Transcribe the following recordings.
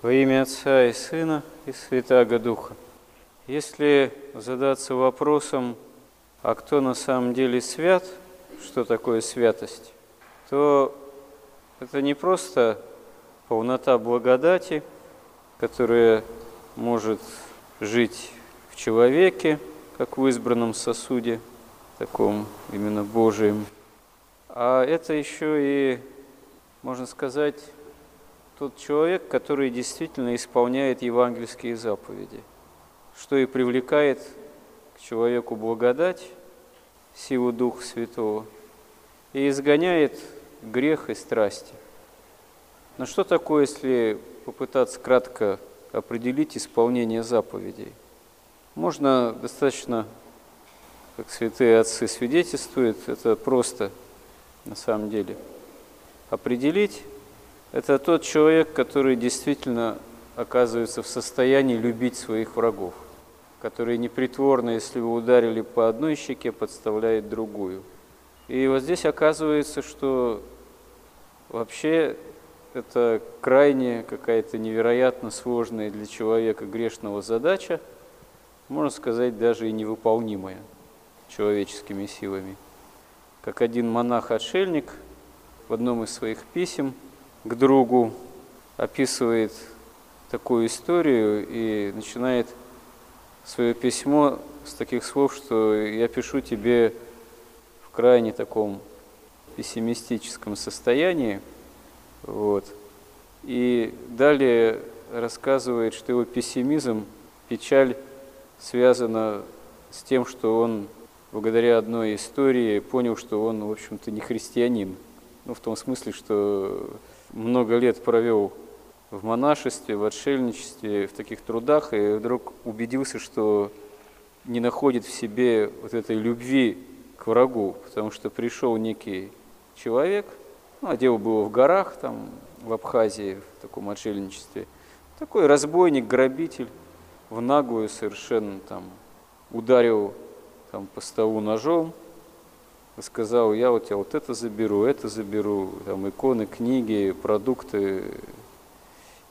Во имя Отца и Сына и Святаго Духа. Если задаться вопросом, а кто на самом деле свят, что такое святость, то это не просто полнота благодати, которая может жить в человеке, как в избранном сосуде, таком именно Божием, а это еще и, можно сказать, тот человек, который действительно исполняет евангельские заповеди, что и привлекает к человеку благодать, силу Духа Святого, и изгоняет грех и страсти. Но что такое, если попытаться кратко определить исполнение заповедей? Можно достаточно, как святые отцы свидетельствуют, это просто на самом деле определить это тот человек, который действительно оказывается в состоянии любить своих врагов, который непритворно, если вы ударили по одной щеке, подставляет другую. И вот здесь оказывается, что вообще это крайне какая-то невероятно сложная для человека грешного задача, можно сказать, даже и невыполнимая человеческими силами. Как один монах-отшельник в одном из своих писем – к другу, описывает такую историю и начинает свое письмо с таких слов, что я пишу тебе в крайне таком пессимистическом состоянии. Вот. И далее рассказывает, что его пессимизм, печаль связана с тем, что он благодаря одной истории понял, что он, в общем-то, не христианин. Ну, в том смысле, что много лет провел в монашестве, в отшельничестве, в таких трудах, и вдруг убедился, что не находит в себе вот этой любви к врагу, потому что пришел некий человек, ну, а дело было в горах, там, в Абхазии, в таком отшельничестве, такой разбойник, грабитель, в наглую совершенно там ударил там, по столу ножом, сказал, я у тебя вот это заберу, это заберу, там иконы, книги, продукты.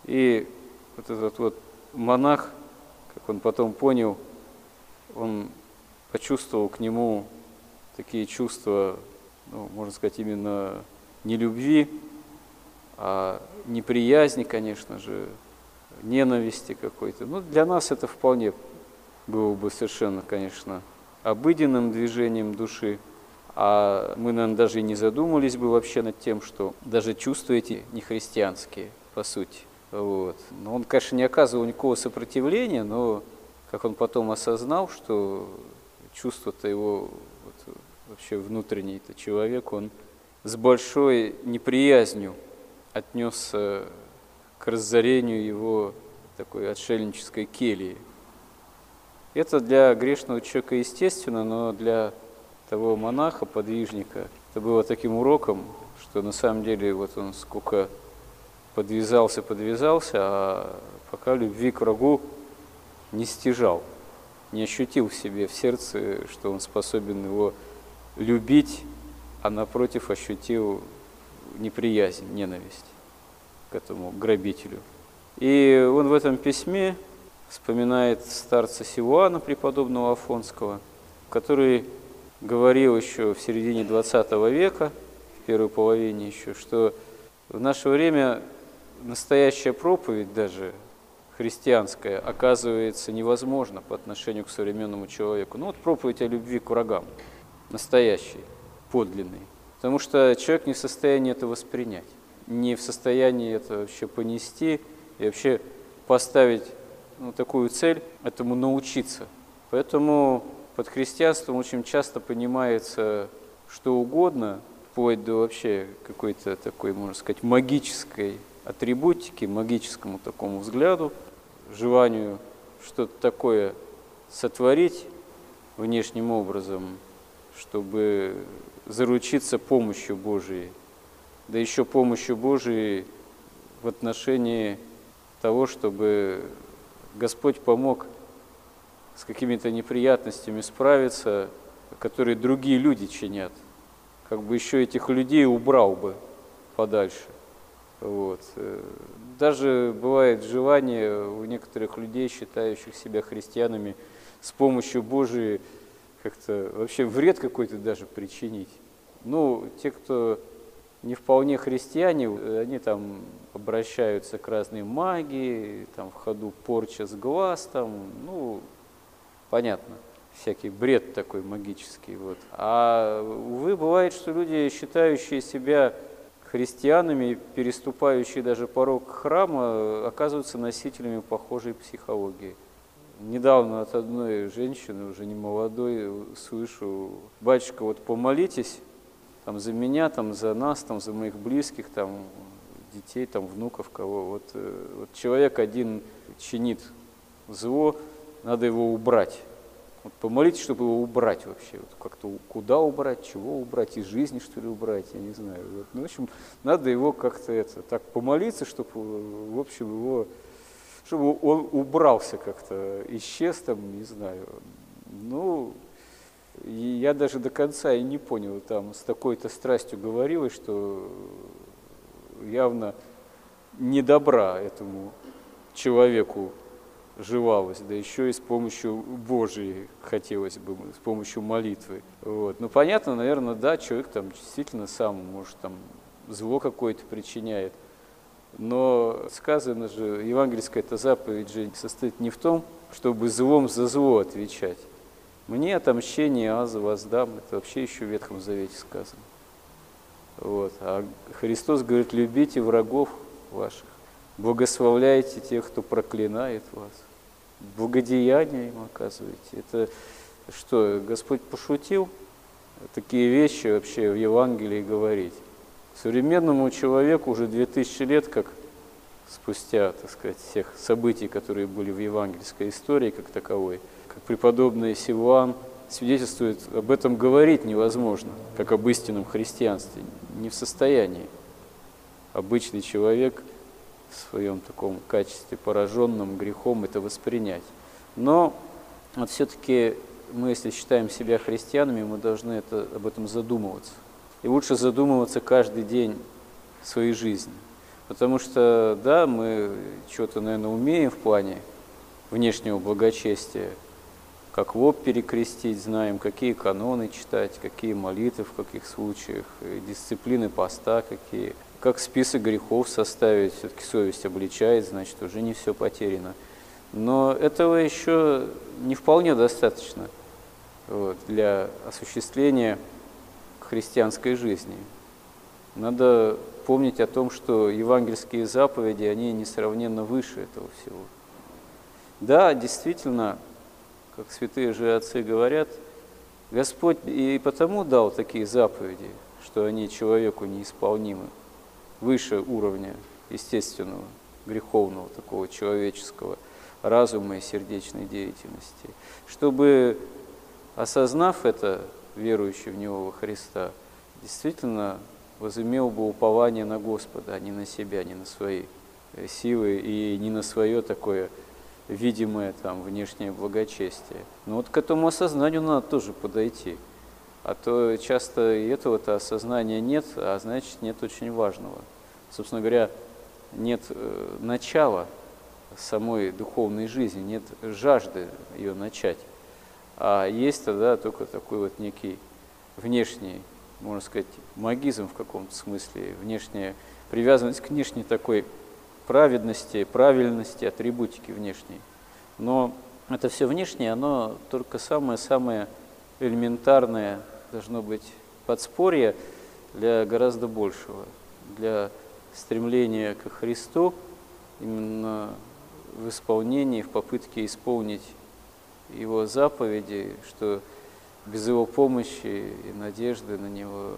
И вот этот вот монах, как он потом понял, он почувствовал к нему такие чувства, ну, можно сказать, именно не любви, а неприязни, конечно же, ненависти какой-то. Ну, для нас это вполне было бы совершенно, конечно, обыденным движением души. А мы, наверное, даже и не задумывались бы вообще над тем, что даже чувства эти не христианские, по сути. Вот. Но он, конечно, не оказывал никакого сопротивления, но как он потом осознал, что чувство-то его вот, вообще внутренний-то человек, он с большой неприязнью отнесся к разорению его такой отшельнической келии. Это для грешного человека естественно, но для того монаха, подвижника, это было таким уроком, что на самом деле вот он сколько подвязался, подвязался, а пока любви к врагу не стяжал, не ощутил в себе, в сердце, что он способен его любить, а напротив ощутил неприязнь, ненависть к этому грабителю. И он в этом письме вспоминает старца Силуана, преподобного Афонского, который говорил еще в середине 20 века, в первой половине еще, что в наше время настоящая проповедь даже христианская оказывается невозможна по отношению к современному человеку. Ну вот проповедь о любви к врагам, настоящий, подлинный. Потому что человек не в состоянии это воспринять, не в состоянии это вообще понести и вообще поставить ну, такую цель, этому научиться. Поэтому под христианством очень часто понимается что угодно, вплоть до вообще какой-то такой, можно сказать, магической атрибутики, магическому такому взгляду, желанию что-то такое сотворить внешним образом, чтобы заручиться помощью Божией, да еще помощью Божией в отношении того, чтобы Господь помог с какими-то неприятностями справиться, которые другие люди чинят. Как бы еще этих людей убрал бы подальше. Вот. Э, даже бывает желание у некоторых людей, считающих себя христианами, с помощью Божией как-то вообще вред какой-то даже причинить. Ну, те, кто не вполне христиане, они там обращаются к разной магии, там в ходу порча с глаз, там, ну, понятно, всякий бред такой магический. Вот. А, увы, бывает, что люди, считающие себя христианами, переступающие даже порог храма, оказываются носителями похожей психологии. Недавно от одной женщины, уже не молодой, слышу, батюшка, вот помолитесь там, за меня, там, за нас, там, за моих близких, там, детей, там, внуков, кого. Вот, э, вот человек один чинит зло, надо его убрать. Вот помолитесь, чтобы его убрать вообще. Вот как-то куда убрать, чего убрать, из жизни, что ли, убрать, я не знаю. Вот. Ну, в общем, надо его как-то это, так помолиться, чтобы, в общем, его, чтобы он убрался как-то, исчез там, не знаю. Ну, и я даже до конца и не понял, там с такой-то страстью говорилось, что явно не добра этому человеку желалось, да еще и с помощью Божией хотелось бы, с помощью молитвы. Вот. Ну, понятно, наверное, да, человек там действительно сам, может, там зло какое-то причиняет. Но сказано же, евангельская эта заповедь же состоит не в том, чтобы злом за зло отвечать. Мне отомщение аза воздам, это вообще еще в Ветхом Завете сказано. Вот. А Христос говорит, любите врагов ваших, благословляйте тех, кто проклинает вас благодеяния им оказываете. Это что, Господь пошутил такие вещи вообще в Евангелии говорить? Современному человеку уже 2000 лет, как спустя, так сказать, всех событий, которые были в евангельской истории как таковой, как преподобный Силуан свидетельствует, об этом говорить невозможно, как об истинном христианстве, не в состоянии. Обычный человек – в своем таком качестве пораженном грехом это воспринять. Но вот все-таки мы, если считаем себя христианами, мы должны это, об этом задумываться. И лучше задумываться каждый день своей жизни. Потому что, да, мы что-то, наверное, умеем в плане внешнего благочестия, как лоб перекрестить, знаем, какие каноны читать, какие молитвы в каких случаях, дисциплины поста какие – как список грехов составить, все-таки совесть обличает, значит, уже не все потеряно. Но этого еще не вполне достаточно вот, для осуществления христианской жизни. Надо помнить о том, что евангельские заповеди, они несравненно выше этого всего. Да, действительно, как святые же отцы говорят, Господь и потому дал такие заповеди, что они человеку неисполнимы выше уровня естественного, греховного, такого человеческого разума и сердечной деятельности, чтобы, осознав это, верующий в Него во Христа, действительно возымел бы упование на Господа, а не на себя, не на свои э, силы и не на свое такое видимое там внешнее благочестие. Но вот к этому осознанию надо тоже подойти. А то часто и этого-то осознания нет, а значит нет очень важного. Собственно говоря, нет э, начала самой духовной жизни, нет жажды ее начать. А есть тогда только такой вот некий внешний, можно сказать, магизм в каком-то смысле, внешняя привязанность к внешней такой праведности, правильности, атрибутики внешней. Но это все внешнее, оно только самое-самое элементарное должно быть подспорье для гораздо большего, для стремления к Христу именно в исполнении, в попытке исполнить Его заповеди, что без Его помощи и надежды на Него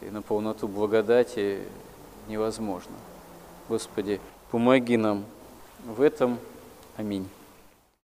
и на полноту благодати невозможно. Господи, помоги нам в этом. Аминь.